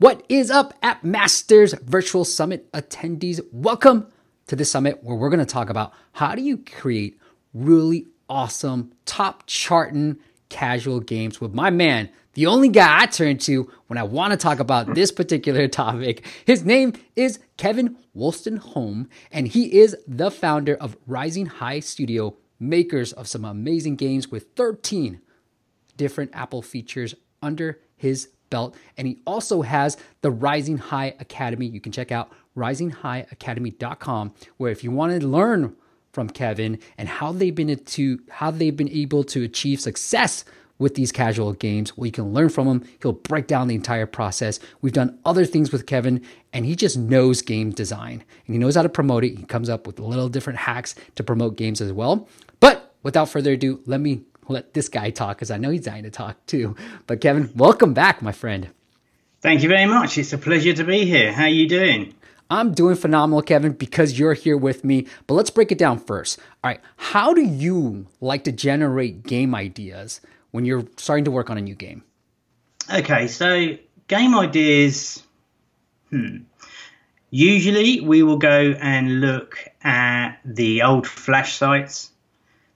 What is up, App Masters Virtual Summit attendees? Welcome to the summit where we're going to talk about how do you create really awesome, top charting casual games with my man, the only guy I turn to when I want to talk about this particular topic. His name is Kevin Wolstenholme, and he is the founder of Rising High Studio, makers of some amazing games with 13 different Apple features under his belt. And he also has the Rising High Academy. You can check out risinghighacademy.com, where if you want to learn from Kevin and how they've been to how they've been able to achieve success with these casual games. Well, you can learn from him. He'll break down the entire process. We've done other things with Kevin, and he just knows game design and he knows how to promote it. He comes up with little different hacks to promote games as well. But without further ado, let me let this guy talk because I know he's dying to talk too. But Kevin, welcome back, my friend. Thank you very much. It's a pleasure to be here. How are you doing? I'm doing phenomenal, Kevin, because you're here with me. But let's break it down first. All right, how do you like to generate game ideas when you're starting to work on a new game? Okay, so game ideas. Hmm. Usually, we will go and look at the old Flash sites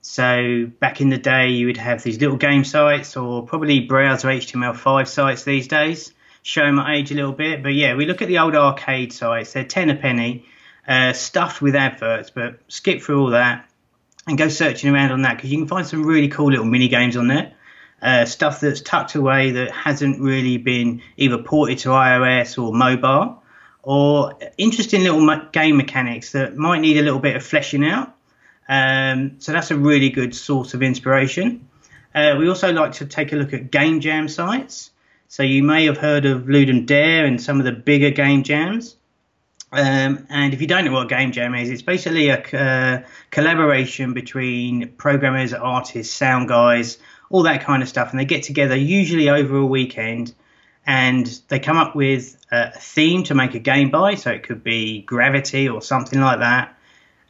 so back in the day, you would have these little game sites, or probably browser HTML5 sites these days. Showing my age a little bit, but yeah, we look at the old arcade sites. They're ten a penny, uh, stuffed with adverts. But skip through all that and go searching around on that because you can find some really cool little mini games on there. Uh, stuff that's tucked away that hasn't really been either ported to iOS or mobile, or interesting little game mechanics that might need a little bit of fleshing out. Um, so that's a really good source of inspiration. Uh, we also like to take a look at game jam sites. So you may have heard of Ludum Dare and some of the bigger game jams. Um, and if you don't know what a game jam is, it's basically a uh, collaboration between programmers, artists, sound guys, all that kind of stuff. And they get together usually over a weekend and they come up with a theme to make a game by. So it could be gravity or something like that.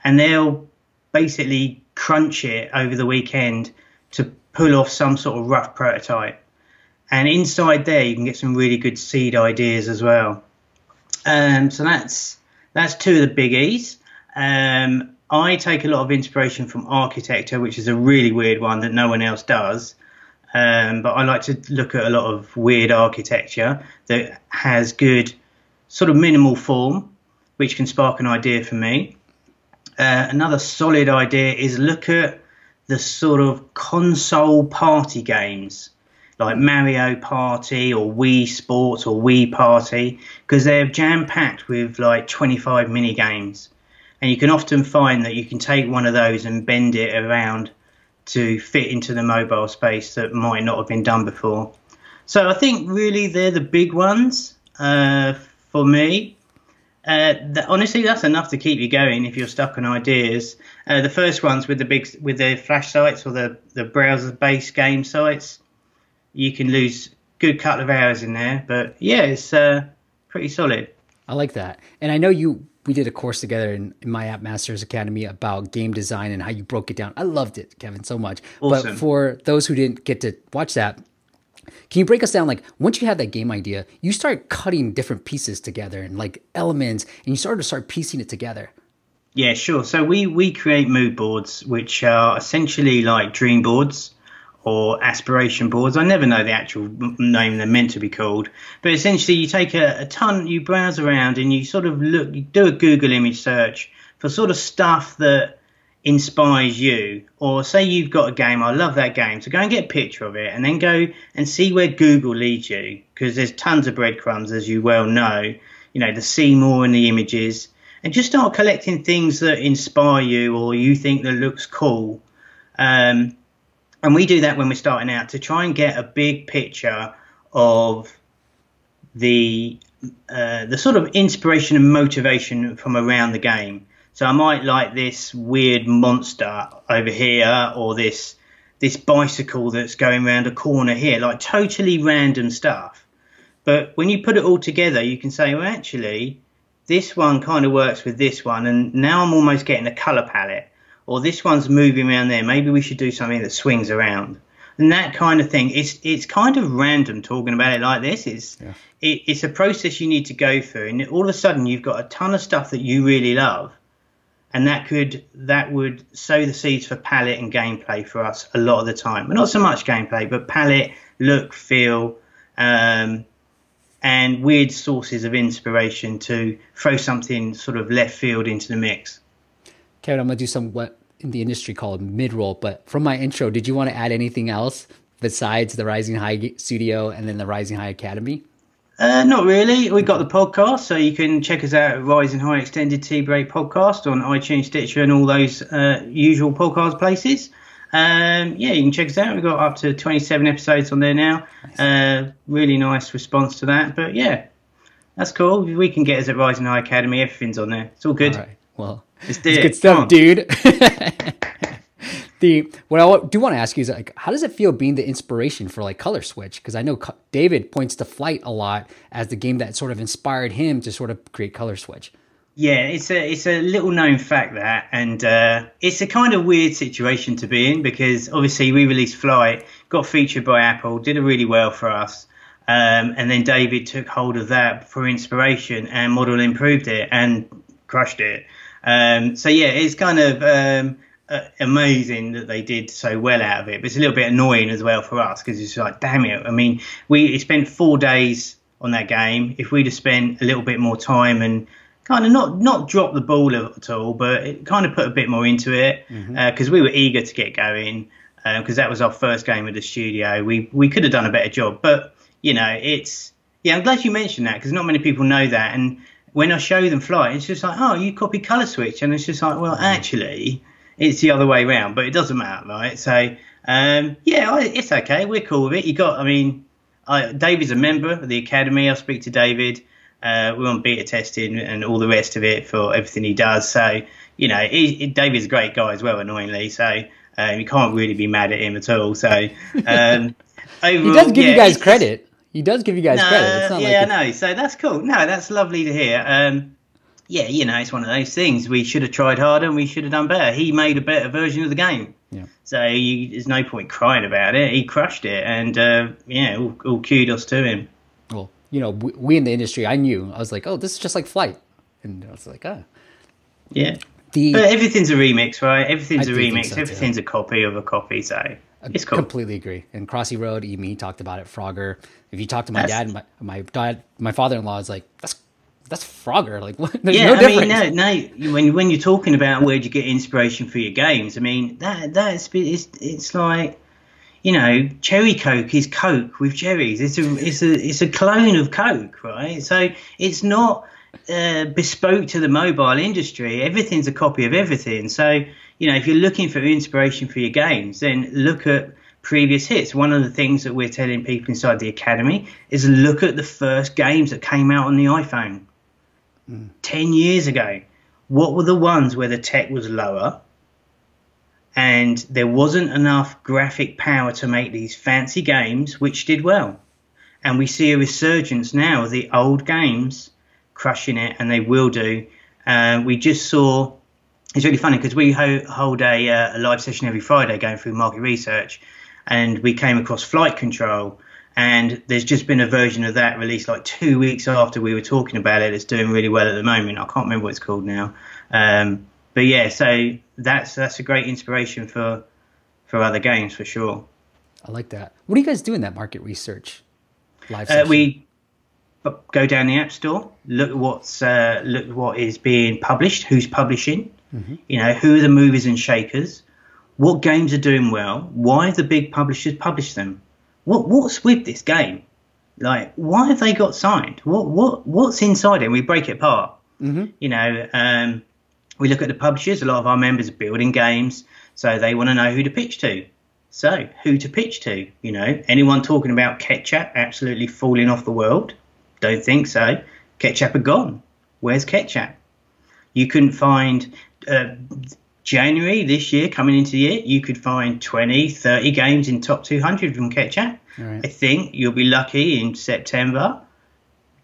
And they'll basically crunch it over the weekend to pull off some sort of rough prototype. And inside there, you can get some really good seed ideas as well. Um, so that's that's two of the biggies. Um, I take a lot of inspiration from architecture, which is a really weird one that no one else does. Um, but I like to look at a lot of weird architecture that has good sort of minimal form, which can spark an idea for me. Uh, another solid idea is look at the sort of console party games like Mario Party or Wii Sports or Wii Party because they're jam packed with like 25 mini games. And you can often find that you can take one of those and bend it around to fit into the mobile space that might not have been done before. So I think really they're the big ones uh, for me. Uh, honestly, that's enough to keep you going if you're stuck on ideas. Uh, the first ones with the big with the flash sites or the the browser-based game sites, you can lose good couple of hours in there. But yeah, it's uh, pretty solid. I like that, and I know you. We did a course together in, in, my App Masters Academy about game design and how you broke it down. I loved it, Kevin, so much. Awesome. But for those who didn't get to watch that, can you break us down? Like once you have that game idea, you start cutting different pieces together and like elements, and you sort of start piecing it together. Yeah, sure. So we we create mood boards, which are essentially like dream boards or aspiration boards. I never know the actual name they're meant to be called, but essentially you take a, a ton, you browse around, and you sort of look, you do a Google image search for sort of stuff that inspires you, or say you've got a game, I love that game, so go and get a picture of it and then go and see where Google leads you because there's tons of breadcrumbs, as you well know. You know, the see more in the images, and just start collecting things that inspire you or you think that looks cool. Um, and we do that when we're starting out to try and get a big picture of the uh, the sort of inspiration and motivation from around the game. So I might like this weird monster over here, or this this bicycle that's going around a corner here, like totally random stuff. But when you put it all together, you can say, well, actually, this one kind of works with this one, and now I'm almost getting a color palette. Or this one's moving around there. Maybe we should do something that swings around. and that kind of thing. It's it's kind of random talking about it like this. It's Yeah. it, it's a process you need to go through, and all of a sudden you've got a ton of stuff that you really love, and that could that would sow the seeds for palette and gameplay for us a lot of the time. But not so much gameplay, but palette, look, feel, um, and weird sources of inspiration to throw something sort of left field into the mix. Kevin, I'm gonna do some what in the industry called mid roll. But from my intro, did you want to add anything else besides the Rising High Studio and then the Rising High Academy? Uh, not really. We've got the podcast, so you can check us out at Rising High Extended Tea Break podcast on iTunes, Stitcher, and all those uh, usual podcast places. Um, yeah, you can check us out. We've got up to 27 episodes on there now. Uh, really nice response to that. But yeah, that's cool. We can get us at Rising High Academy. Everything's on there. It's all good. All right. Well, it's good stuff, dude. the what I do want to ask you is like, how does it feel being the inspiration for like Color Switch? Because I know David points to Flight a lot as the game that sort of inspired him to sort of create Color Switch. Yeah, it's a it's a little known fact that, and uh, it's a kind of weird situation to be in because obviously we released Flight, got featured by Apple, did it really well for us, um, and then David took hold of that for inspiration and Model improved it and crushed it. Um, so yeah, it's kind of um, uh, amazing that they did so well out of it, but it's a little bit annoying as well for us because it's like, damn it! I mean, we spent four days on that game. If we'd have spent a little bit more time and kind of not not drop the ball at all, but it kind of put a bit more into it mm-hmm. uh, because we were eager to get going uh, because that was our first game with the studio. We we could have done a better job, but you know it's yeah. I'm glad you mentioned that because not many people know that. And when I show them flight, it's just like oh, you copy color switch, and it's just like well, mm-hmm. actually, it's the other way around, but it doesn't matter, right? So um, yeah, I, it's okay. We're cool with it. You got, I mean, I, David's a member of the academy. I'll speak to David. Uh, we're on beta testing and all the rest of it for everything he does. So, you know, he, he- David's a great guy as well, annoyingly. So, um, you can't really be mad at him at all. So, um, He does give yeah, you guys credit. He does give you guys credit. It's no, not yeah, like I know. So that's cool. No, that's lovely to hear. Um, yeah, you know, it's one of those things. We should have tried harder and we should have done better. He made a better version of the game. Yeah. So you, there's no point crying about it. He crushed it, and uh, yeah, all, all kudos to him. well, you know, we, we in the industry, I knew. I was like, oh, this is just like Flight, and I was like, ah, Yeah, the but everything's a remix, right? Everything's I a remix. so. Everything's a copy of a copy. So it's cool. completely agree. And Crossy Road, Emi talked about it. Frogger. If you talk to my That's- dad, my my dad, my father-in-law is like, that's that's Frogger. Like, what? there's Yeah, no I difference. mean, no, no. When when you're talking about where do you get inspiration for your games, I mean that that's it's it's like you know, cherry coke is coke with cherries. It's a it's a it's a clone of coke, right? So it's not uh, bespoke to the mobile industry. Everything's a copy of everything. So you know, if you're looking for inspiration for your games, then look at previous hits. One of the things that we're telling people inside the academy is look at the first games that came out on the iPhone. 10 years ago, what were the ones where the tech was lower and there wasn't enough graphic power to make these fancy games, which did well? And we see a resurgence now of the old games crushing it, and they will do. Uh, we just saw, it's really funny because we ho- hold a, uh, a live session every Friday going through market research, and we came across Flight Control and there's just been a version of that released like two weeks after we were talking about it. It's doing really well at the moment. I can't remember what it's called now, um, but yeah, so that's that's a great inspiration for for other games for sure. I like that. What do you guys do in that market research? Live Uh, we go down the app store, look at what's uh, look at what is being published, who's publishing, you know, who are the movers and shakers, what games are doing well, why have the big publishers published them, what what's with this game, like why have they got signed, what what what's inside it, and we break it apart. Mhm. You know, um, we look at the publishers. A lot of our members are building games, so they want to know who to pitch to. So, who to pitch to? You know, anyone talking about Ketchapp absolutely falling off the world? Don't think so. Ketchapp are gone. Where's Ketchapp? You couldn't find uh, January this year, coming into the year, you could find 20, 30 games in top 200 from Ketchapp. Right. I think you'll be lucky in September.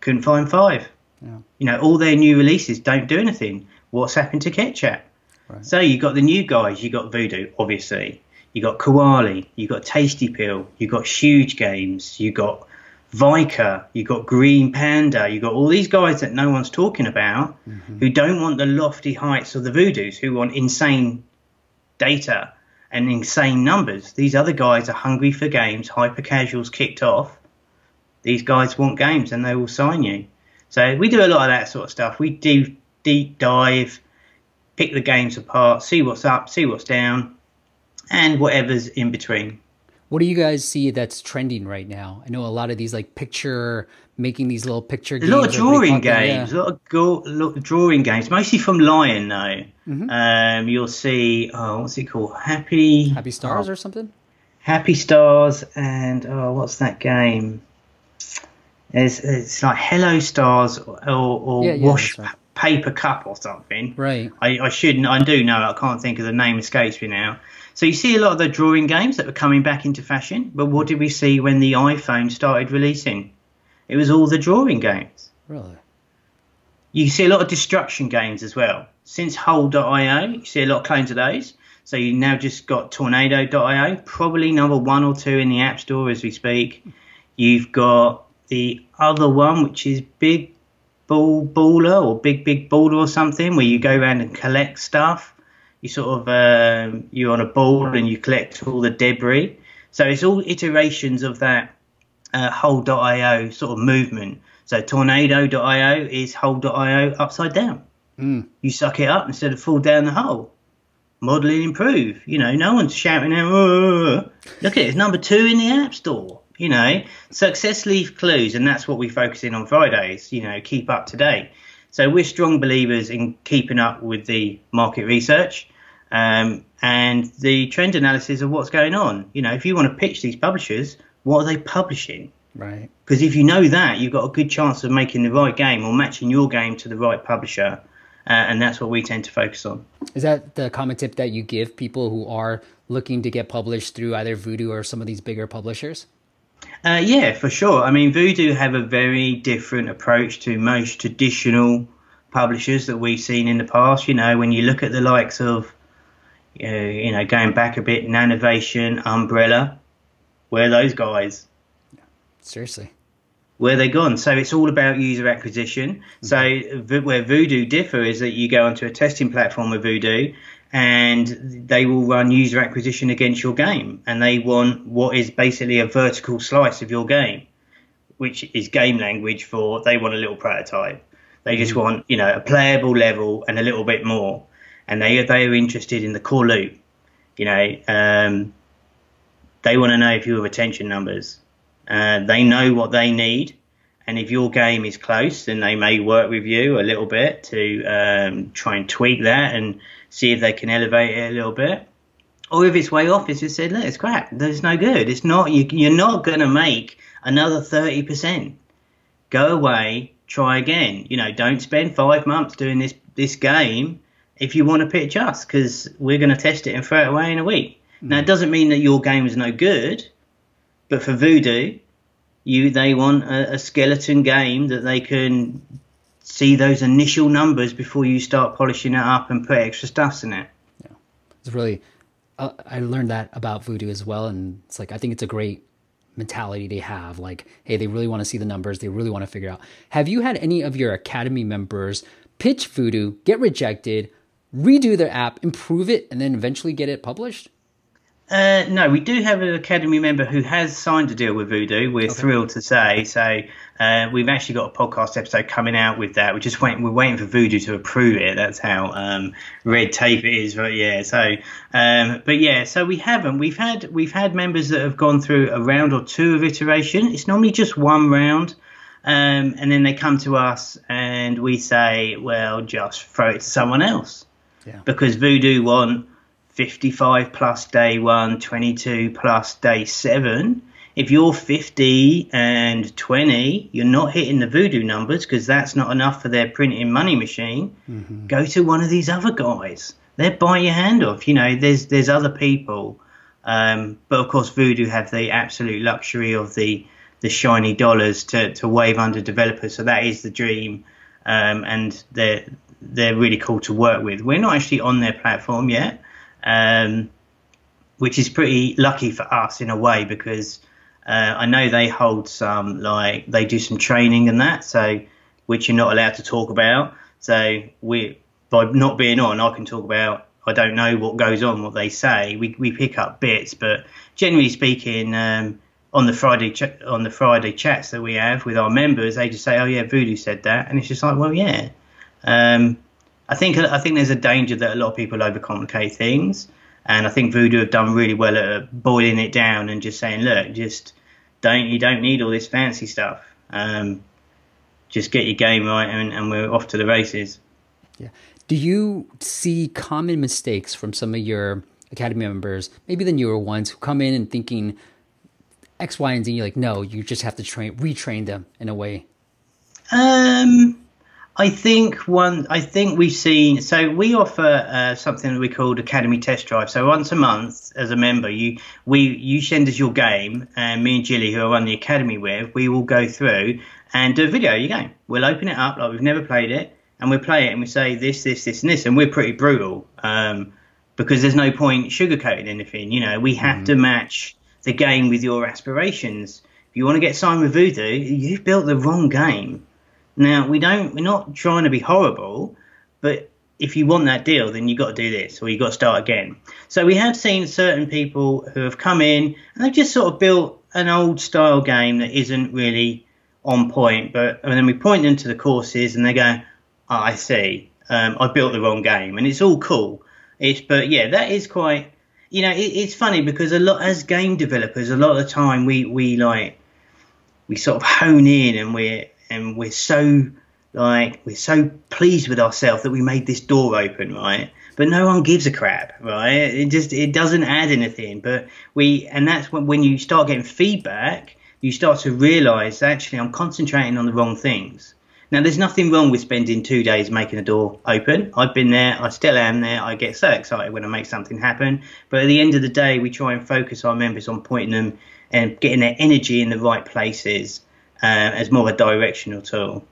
Couldn't find five. Yeah. You know, all their new releases don't do anything. What's happened to Ketchapp? Right. So you got the new guys. You got Voodoo, obviously. You got Kwalee, you got Tasty Pill, you got Huge Games, you got Viker, you've got Green Panda, you've got all these guys that no one's talking about mm-hmm. who don't want the lofty heights of the Voodoos, who want insane data and insane numbers. These other guys are hungry for games, hyper casuals kicked off. These guys want games and they will sign you. So we do a lot of that sort of stuff. We do deep dive, pick the games apart, see what's up, see what's down, and whatever's in between. What do you guys see that's trending right now? I know a lot of these like picture making these little picture games. A lot of drawing games, yeah. a lot of, go, lot drawing games, mostly from Lion though. Mm-hmm. Um, you'll see, oh, what's it called? Happy Happy Stars oh, or something. Happy Stars and oh, what's that game? It's, it's like Hello Stars or, or yeah, yeah, Wash right. Paper Cup or something. Right. I, I shouldn't. I do know. I can't think of the name. Escapes me now. So you see a lot of the drawing games that were coming back into fashion, but what did we see when the iPhone started releasing? It was all the drawing games. Really? You see a lot of destruction games as well. Since Hole.io, you see a lot of clones of those. So you now just got Tornado.io, probably number one or two in the App Store as we speak. You've got the other one, which is Big Ball Baller or Big Big Baller or something, where you go around and collect stuff you sort of um, you're on a board and you collect all the debris. So it's all iterations of that uh, Hole.io sort of movement. So Tornado.io is Hole.io upside down. Mm. You suck it up instead of fall down the hole. Modeling improve. You know, no one's shouting out. Look at it, it's number two in the App Store. You know, success leave clues, and that's what we focus in on Fridays. You know, keep up to date. So we're strong believers in keeping up with the market research um, and the trend analysis of what's going on. You know, if you want to pitch these publishers, what are they publishing? Right. Because if you know that, you've got a good chance of making the right game or matching your game to the right publisher. Uh, and that's what we tend to focus on. Is that the common tip that you give people who are looking to get published through either Voodoo or some of these bigger publishers? Uh, yeah, for sure. I mean, Voodoo have a very different approach to most traditional publishers that we've seen in the past. You know, when you look at the likes of, uh, you know, going back a bit, Nanovation, Umbrella, where are those guys? Seriously. Where they gone? So it's all about user acquisition. Mm-hmm. So where Voodoo differ is that you go onto a testing platform with Voodoo and they will run user acquisition against your game. And they want what is basically a vertical slice of your game which is game language for they want a little prototype. They just mm. want you know a playable level and a little bit more. And they they are interested in the core loop you know um, they want to know if you have retention numbers uh, they know what they need and if your game is close, then they may work with you a little bit to um, try and tweak that and see if they can elevate it a little bit. Or if it's way off, it's just said, look, it's crap. There's no good. It's not. You, you're not going to make another thirty percent. Go away, try again. You know, don't spend five months doing this this game if you want to pitch us because we're going to test it and throw it away in a week. Mm. Now, it doesn't mean that your game is no good, but for Voodoo, you they want a, a skeleton game that they can see those initial numbers before you start polishing it up and put extra stuffs in it. Yeah, it's really. Uh, I learned that about Voodoo as well, and it's like I think it's a great mentality they have. Like, hey, they really want to see the numbers. They really want to figure out. Have you had any of your academy members pitch Voodoo, get rejected, redo their app, improve it, and then eventually get it published? Uh, no, we do have an academy member who has signed a deal with Voodoo. We're okay. thrilled to say. So uh, we've actually got a podcast episode coming out with that. We're just waiting. We're waiting for Voodoo to approve it. That's how um, red tape it is. But yeah, so um, but yeah, so we haven't. We've had we've had members that have gone through a round or two of iteration. It's normally just one round. Um, and then they come to us and we say, well, just throw it to someone else. Yeah. Because Voodoo want 55 plus day one, 22 plus day seven. If you're 50 and 20, you're not hitting the voodoo numbers because that's not enough for their printing money machine. Mm-hmm. Go to one of these other guys. They'll buy your hand off. You know, there's there's other people, um, but of course, Voodoo have the absolute luxury of the the shiny dollars to, to wave under developers. So that is the dream, um, and they're they're really cool to work with. We're not actually on their platform yet, um, which is pretty lucky for us in a way because uh, I know they hold some like they do some training and that, so which you're not allowed to talk about. So we by not being on, I can talk about. I don't know what goes on, what they say. We we pick up bits, but generally speaking, um, on the Friday ch- on the Friday chats that we have with our members, they just say, "Oh yeah, Voodoo said that," and it's just like, well, yeah. Um, I think I think there's a danger that a lot of people overcomplicate things, and I think Voodoo have done really well at boiling it down and just saying, look, just don't you don't need all this fancy stuff. Um, just get your game right, and, and we're off to the races. Yeah. Do you see common mistakes from some of your academy members, maybe the newer ones, who come in and thinking X, Y, and Z? You're like, no, you just have to train, retrain them in a way. Um, I think one. I think we've seen. So we offer uh, something that we call Academy Test Drive. So once a month, as a member, you we you send us your game, and me and Jilly, who I run the academy with, we will go through and do a video of your game. We'll open it up like we've never played it, and we play it, and we say this, this, this, and this, and we're pretty brutal um, because there's no point sugarcoating anything. You know, we have mm-hmm. to match the game with your aspirations. If you want to get signed with Voodoo, you've built the wrong game. Now we don't. We're not trying to be horrible, but if you want that deal, then you've got to do this, or you've got to start again. So we have seen certain people who have come in and they've just sort of built an old style game that isn't really on point. But and then we point them to the courses, and they go, oh, "I see, um, I built the wrong game," and it's all cool. It's but yeah, that is quite. You know, it, it's funny because a lot as game developers, a lot of the time we we like we sort of hone in and we're and we're so like we're so pleased with ourselves that we made this door open, right? But no one gives a crap, right? It just it doesn't add anything. But we and that's when when you start getting feedback, you start to realise actually I'm concentrating on the wrong things. Now, there's nothing wrong with spending two days making a door open. I've been there. I still am there. I get so excited when I make something happen. But at the end of the day, we try and focus our members on pointing them and getting their energy in the right places uh, as more of a directional tool.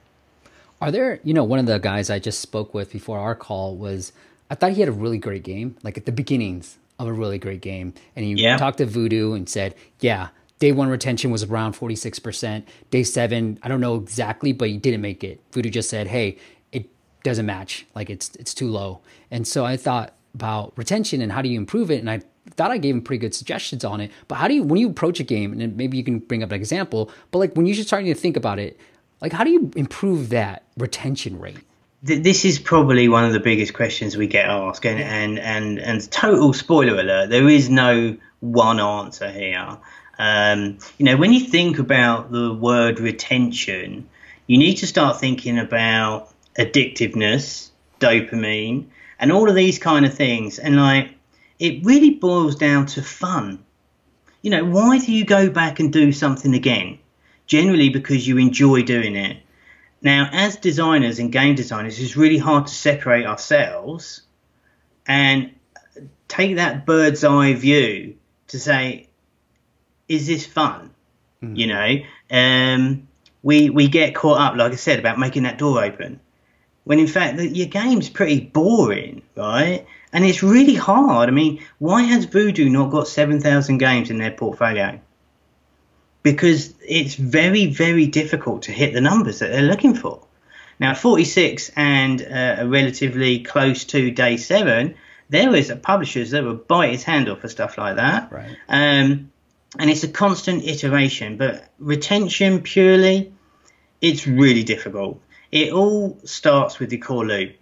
Are there, you know, one of the guys I just spoke with before our call was, I thought he had a really great game, like at the beginnings of a really great game. And he yeah. talked to Voodoo and said, yeah, day one retention was around 46%. Day seven, I don't know exactly, but he didn't make it. Voodoo just said, hey, it doesn't match. Like it's, it's too low. And so I thought about retention and how do you improve it? And I thought I gave him pretty good suggestions on it. But how do you, when you approach a game, and maybe you can bring up an example, but like when you're starting to think about it, like how do you improve that retention rate? This is probably one of the biggest questions we get asked, and and and, and total spoiler alert: there is no one answer here. Um, you know, when you think about the word retention, you need to start thinking about addictiveness, dopamine, and all of these kind of things. And like, it really boils down to fun. You know, why do you go back and do something again? Generally because you enjoy doing it. Now, as designers and game designers, it's really hard to separate ourselves and take that bird's eye view to say, is this fun? Mm. You know, um, we we get caught up, like I said, about making that door open, when in fact the, your game's pretty boring, right? And it's really hard. I mean, why has Voodoo not got 7,000 games in their portfolio? Because it's very, very difficult to hit the numbers that they're looking for. Now, 46 and uh, relatively close to day seven, there was publishers that would bite his hand off for stuff like that. Right. Um, and it's a constant iteration, but retention purely, it's really difficult. It all starts with the core loop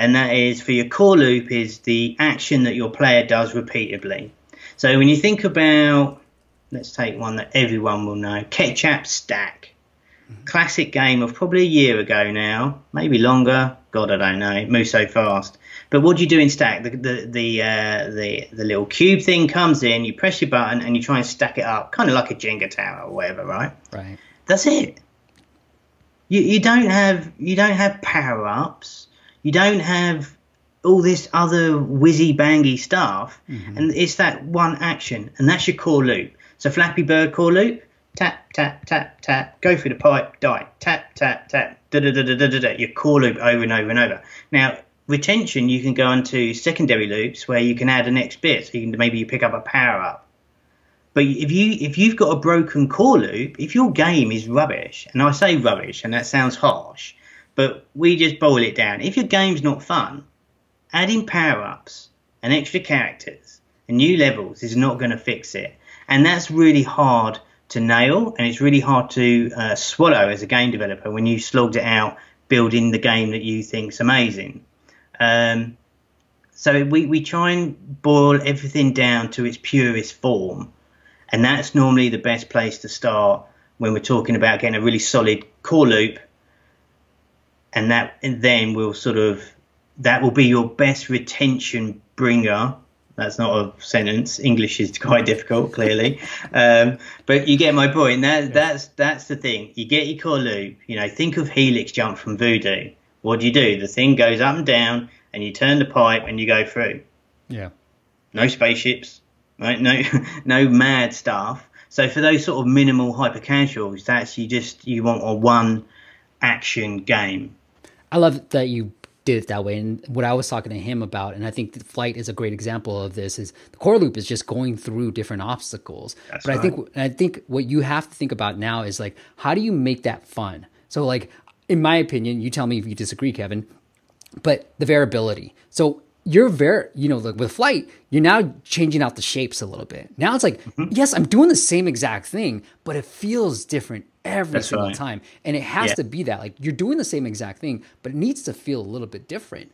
and that is for your core loop is the action that your player does repeatedly. So when you think about, let's take one that everyone will know, Ketchapp Stack. Classic game of probably a year ago now, maybe longer. God, I don't know. It moves so fast. But what do you do in Stack? The the the uh, the, the little cube thing comes in. You press your button and you try and stack it up, kind of like a Jenga tower or whatever, right? Right. That's it. You you don't have you don't have power ups you don't have all this other whizzy bangy stuff, mm-hmm. and it's that one action, and that's your core loop. So Flappy Bird core loop, tap tap tap tap, go through the pipe, die, tap tap tap, da da da da da da, your core loop over and over and over. Now retention, you can go onto secondary loops where you can add a next bit. So you can maybe you pick up a power up. But if you if you've got a broken core loop, if your game is rubbish, and I say rubbish, and that sounds harsh, but we just boil it down. If your game's not fun, adding power ups and extra characters and new levels is not going to fix it, and that's really hard to nail, and it's really hard to uh, swallow as a game developer when you slogged it out building the game that you think's amazing. Um, so we, we try and boil everything down to its purest form, and that's normally the best place to start when we're talking about getting a really solid core loop, and that and then we'll sort of that will be your best retention bringer that's not a sentence. English is quite difficult, clearly, um, but you get my point. That, yeah. That's that's the thing. You get your core loop. You know, think of Helix Jump from Voodoo. What do you do? The thing goes up and down, and you turn the pipe and you go through. Yeah. No spaceships, right? No, no mad stuff. So for those sort of minimal hyper casuals, that's you just you want a one action game. I love that you did it that way. And what I was talking to him about, and I think the flight is a great example of this, is the core loop is just going through different obstacles. That's but right. I think I think what you have to think about now is like how do you make that fun? So like in my opinion, you tell me if you disagree, Kevin, but the variability. So you're very, you know, like with flight, you're now changing out the shapes a little bit. Now it's like, mm-hmm. yes, I'm doing the same exact thing, but it feels different every That's single right. time. And it has yeah. to be that. Like you're doing the same exact thing, but it needs to feel a little bit different.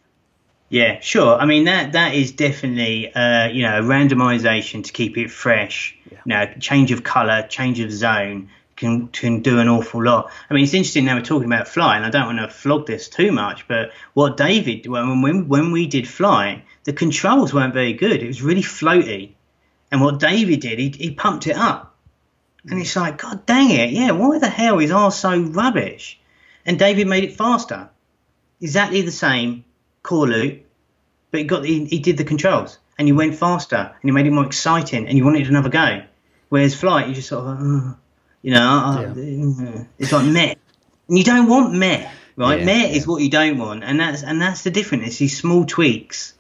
Yeah, sure. I mean that that is definitely uh, you know a randomization to keep it fresh. Yeah. You know, change of color, change of zone can can do an awful lot. I mean, it's interesting now we're talking about fly, and I don't want to flog this too much, but what David when when when we did fly, the controls weren't very good. It was really floaty, and what David did, he he pumped it up and it's like, God dang it, yeah, why the hell is ours so rubbish? And David made it faster. Exactly the same core loop, but he got he, he did the controls and he went faster and he made it more exciting and you wanted another go. Whereas flight, you just sort of, uh, you know, uh, yeah. it's like meh. And you don't want meh, right? Yeah, meh yeah. is what you don't want, and that's and that's the difference. It's these small tweaks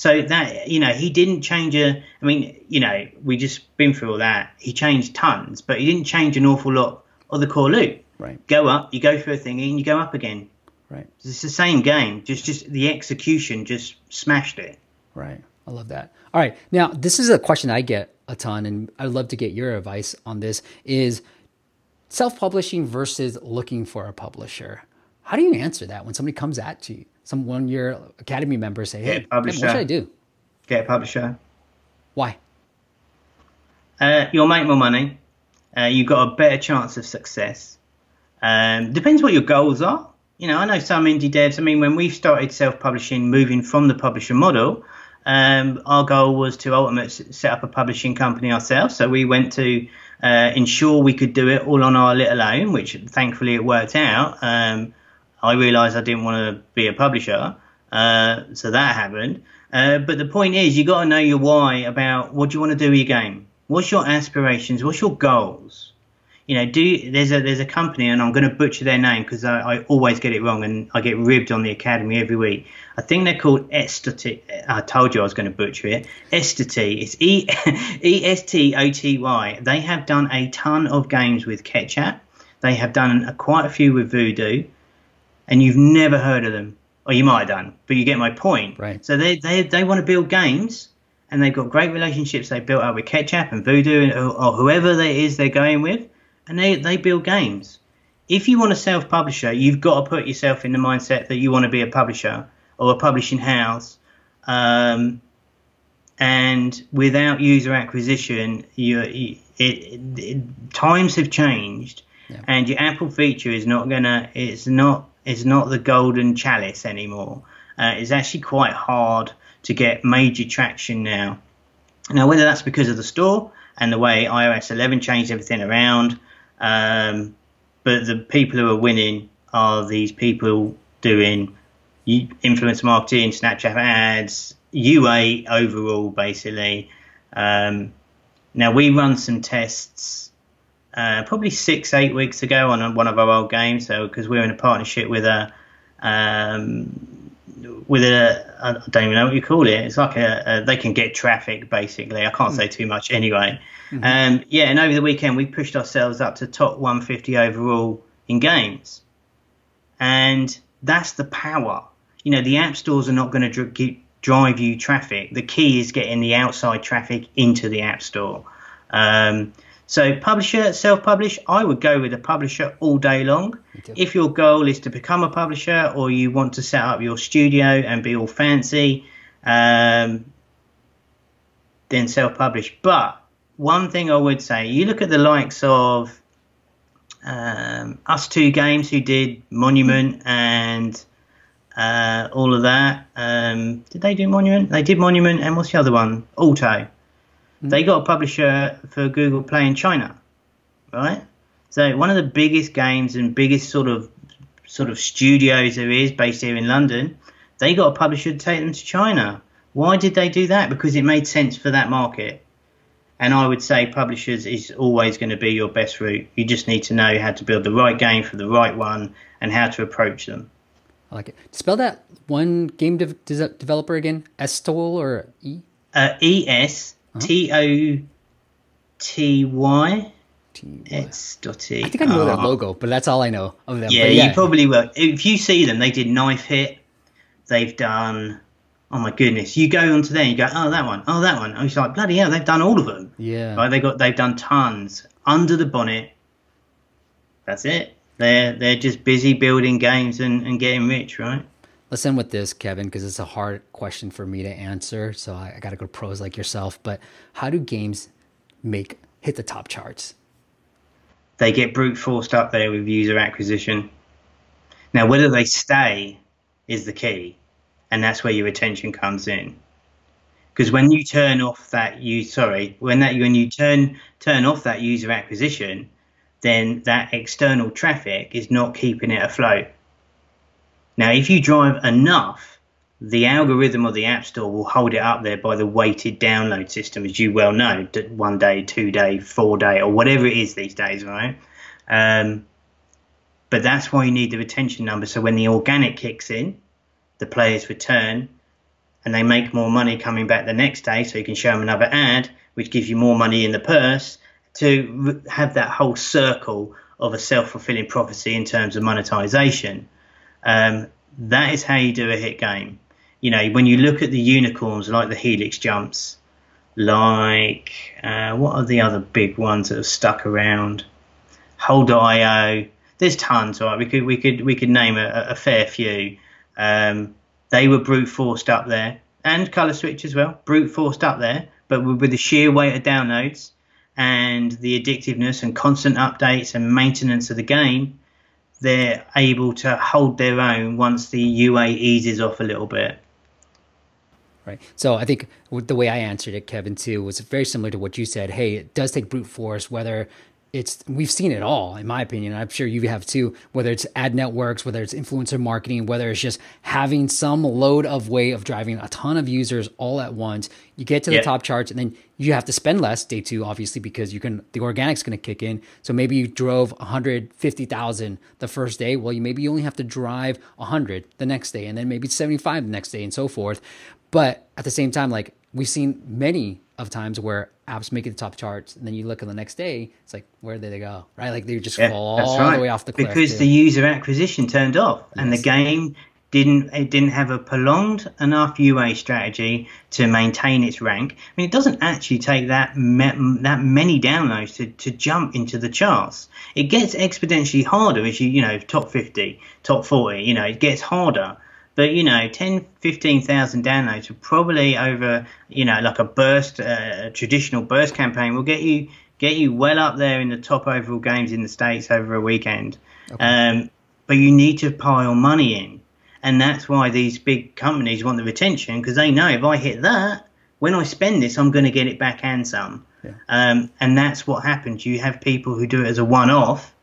so that you know, he didn't change a. I mean, you know, we just been through all that. He changed tons, but he didn't change an awful lot of the core loop. Right. Go up, you go through a thing, and you go up again. Right. It's the same game. Just just the execution just smashed it. Right. I love that. All right. Now, this is a question I get a ton, and I'd love to get your advice on this. Is self-publishing versus looking for a publisher? How do you answer that when somebody comes at you? Some one year academy member say, "Hey, what should I do?" Get a publisher. Why? Uh, you'll make more money. Uh, you've got a better chance of success. Um, depends what your goals are. You know, I know some indie devs. I mean, when we started self-publishing, moving from the publisher model, um, our goal was to ultimately set up a publishing company ourselves. So we went to uh, ensure we could do it all on our little own, which thankfully it worked out. Um, I realised I didn't want to be a publisher, uh, so that happened. Uh, but the point is, you got to know your why about what do you want to do with your game. What's your aspirations? What's your goals? You know, do there's a there's a company, and I'm going to butcher their name because I, I, always get it wrong, and I get ribbed on the academy every week. I think they're called Estoty. I told you I was going to butcher it. Estoty. It's E E S T O T Y. They have done a ton of games with Ketchapp. They have done a, quite a few with Voodoo and you've never heard of them, or you might have done, but you get my point. Right. So they they they want to build games, and they've got great relationships they built up with Ketchapp and Voodoo and, or whoever it is they're going with, and they they build games. If you want a self-publisher, you've got to put yourself in the mindset that you want to be a publisher or a publishing house. Um, and without user acquisition, you, it, it, times have changed, yeah. and your Apple feature is not gonna. It's not it's not the golden chalice anymore. Uh, it's actually quite hard to get major traction now. Now, whether that's because of the store and the way iOS 11 changed everything around, um, but the people who are winning are these people doing influence marketing, Snapchat ads, UA overall, basically. Um, now, we run some tests uh, probably six, eight weeks ago on one of our old games. So because we're in a partnership with a um, with a I don't even know what you call it. It's like a, a they can get traffic basically. I can't mm. say too much anyway. Mm-hmm. Um, yeah, and over the weekend we pushed ourselves up to top 150 overall in games, and that's the power. You know, the app stores are not going to dr- drive you traffic. The key is getting the outside traffic into the app store. Um, so publisher, self-publish, I would go with a publisher all day long. If your goal is to become a publisher or you want to set up your studio and be all fancy, um, then self-publish. But one thing I would say, you look at the likes of um, two games who did Monument and uh, all of that. Um, did they do Monument? They did Monument and what's the other one? They got a publisher for Google Play in China, right? So one of the biggest games and biggest sort of sort of studios there is based here in London, they got a publisher to take them to China. Why did they do that? Because it made sense for that market. And I would say publishers is always going to be your best route. You just need to know how to build the right game for the right one and how to approach them. I like it. Spell that one game de- developer again. Estol or E? Uh, e S T O T Y. It's dotty. I think I know oh. their ah. logo, but that's all I know of them. Yeah, yeah, you probably will. If you see them, they did Knife Hit. They've done. Oh my goodness! You go onto there, and you go, oh that one, oh that one. I was like, bloody hell, they've done all of them. Yeah. Right? They got, they've done tons under the bonnet. That's it. They're they're just busy building games and, and getting rich, right? Let's end with this, Kevin, because it's a hard question for me to answer. So I, I got to go pros like yourself. But how do games make hit the top charts? They get brute forced up there with user acquisition. Now, whether they stay is the key, and that's where your attention comes in. Because when you turn off that you sorry when that when you turn turn off that user acquisition, then that external traffic is not keeping it afloat now, if you drive enough, the algorithm of the App Store will hold it up there by the weighted download system, as you well know, one day, two day, four day, or whatever it is these days, right? Um, but that's why you need the retention number. So when the organic kicks in, the players return and they make more money coming back the next day. So you can show them another ad, which gives you more money in the purse to have that whole circle of a self fulfilling prophecy in terms of monetization. Um, that is how you do a hit game. You know, when you look at the unicorns like the Helix jumps, like uh, what are the other big ones that have stuck around? Hole.io. There's tons, right? We could we could we could name a, a fair few. Um, they were brute forced up there, and Color Switch as well, brute forced up there. But with the sheer weight of downloads and the addictiveness and constant updates and maintenance of the game, they're able to hold their own once the UA eases off a little bit. Right. So I think the way I answered it, Kevin, too, was very similar to what you said. Hey, it does take brute force, whether it's we've seen it all in my opinion. I'm sure you have too whether it's ad networks whether it's influencer marketing whether it's just having some load of way of driving a ton of users all at once. You get to the top charts and then you have to spend less day two obviously because you can the organic's going to kick in. So maybe you drove 150000 the first day. Well you maybe you only have to drive 100 the next day and then maybe 75 the next day and so forth. But at the same time like we've seen many of times where apps make it the top charts, and then you look on the next day, it's like where did they go? Right, like they just yeah, fall all right. the way off the cliff because too. the user acquisition turned off, yes. and the game didn't it didn't have a prolonged enough UA strategy to maintain its rank. I mean, it doesn't actually take that me- that many downloads to, to jump into the charts. It gets exponentially harder as you you know top fifty, top forty. You know, it gets harder. But you know, 10, 15,000 downloads will probably over you know like a burst, uh, a traditional burst campaign will get you get you well up there in the top overall games in the states over a weekend. Okay. Um, but you need to pile money in, and that's why these big companies want the retention because they know if I hit that, when I spend this, I'm going to get it back and some. Yeah. Um, and that's what happens. You have people who do it as a one-off,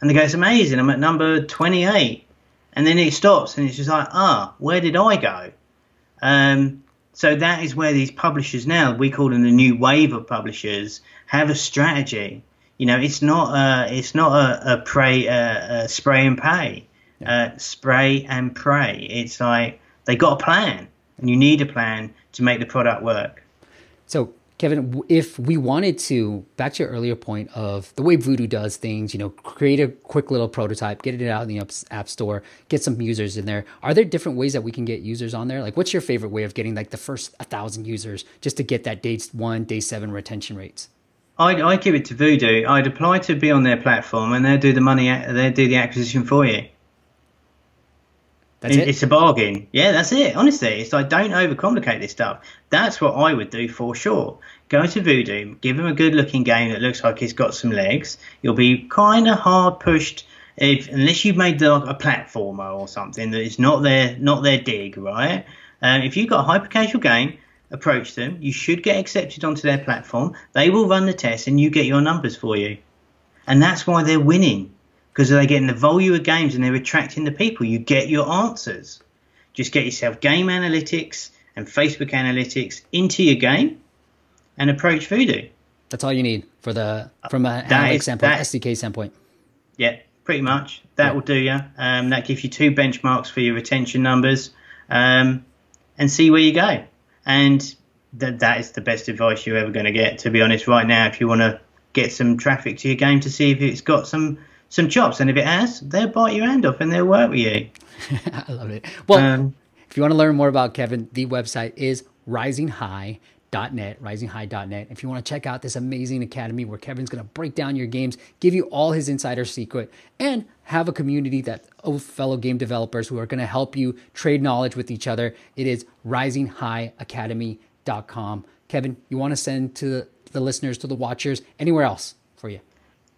and they go, "It's amazing. I'm at number 28." And then it stops and it's just like ah where did i go? Um, so that is where these publishers now we call them the new wave of publishers have a strategy. You know it's not a, it's not a, a pray a, a spray and pay. Uh, spray and pray. It's like They got a plan, and you need a plan to make the product work. So Kevin, if we wanted to, back to your earlier point of the way Voodoo does things, you know, create a quick little prototype, get it out in the app store, get some users in there. Are there different ways that we can get users on there? Like, what's your favorite way of getting like the first a thousand users just to get that day one, day seven retention rates? I'd, I'd give it to Voodoo. I'd apply to be on their platform, and they'll do the money. They'll do the acquisition for you. That's it. It's a bargain. Yeah, that's it. Honestly, it's like don't overcomplicate this stuff. That's what I would do for sure. Go to Voodoo, give them a good looking game that looks like it's got some legs. You'll be kind of hard pushed if unless you've made the, a platformer or something that is not their not their dig, right? Um, if you've got a hyper casual game, approach them. You should get accepted onto their platform. They will run the test, and you get your numbers for you. And that's why they're winning because they're getting the volume of games and they're attracting the people. You get your answers. Just get yourself game analytics and Facebook analytics into your game and approach Voodoo. That's all you need for the from a analytics standpoint, that, SDK standpoint. Yeah, pretty much. That yeah. will do you. Um, that gives you two benchmarks for your retention numbers, um, and see where you go. And that that is the best advice you're ever going to get. To be honest, right now, if you want to get some traffic to your game to see if it's got some some chops, and if it has, they'll bite your hand off and they'll work with you. I love it. Well, um, if you want to learn more about Kevin, the website is risinghigh.net, risinghigh.net. If you want to check out this amazing academy where Kevin's going to break down your games, give you all his insider secret, and have a community that of fellow game developers who are going to help you trade knowledge with each other, it is risinghigh.academy.com. Kevin, you want to send to the listeners, to the watchers, anywhere else for you?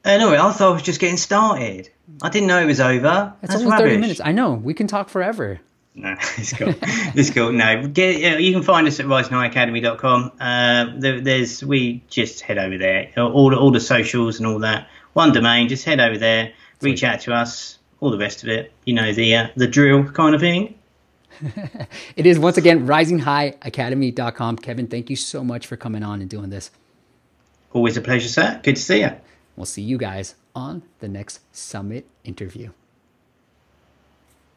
Uh, no, I thought I was just getting started. I didn't know it was over. It's That's only rubbish. 30 minutes. I know. We can talk forever. No, it's cool. it's cool. No, get, you can find us at risinghigh.academy.com. Uh, there, there's we just head over there. All all the socials and all that. One domain. Just head over there. Reach Sweet. out to us. All the rest of it. You know the uh, the drill kind of thing. it is once again risinghigh.academy.com. Kevin, thank you so much for coming on and doing this. Always a pleasure, sir. Good to see you. We'll see you guys on the next summit interview.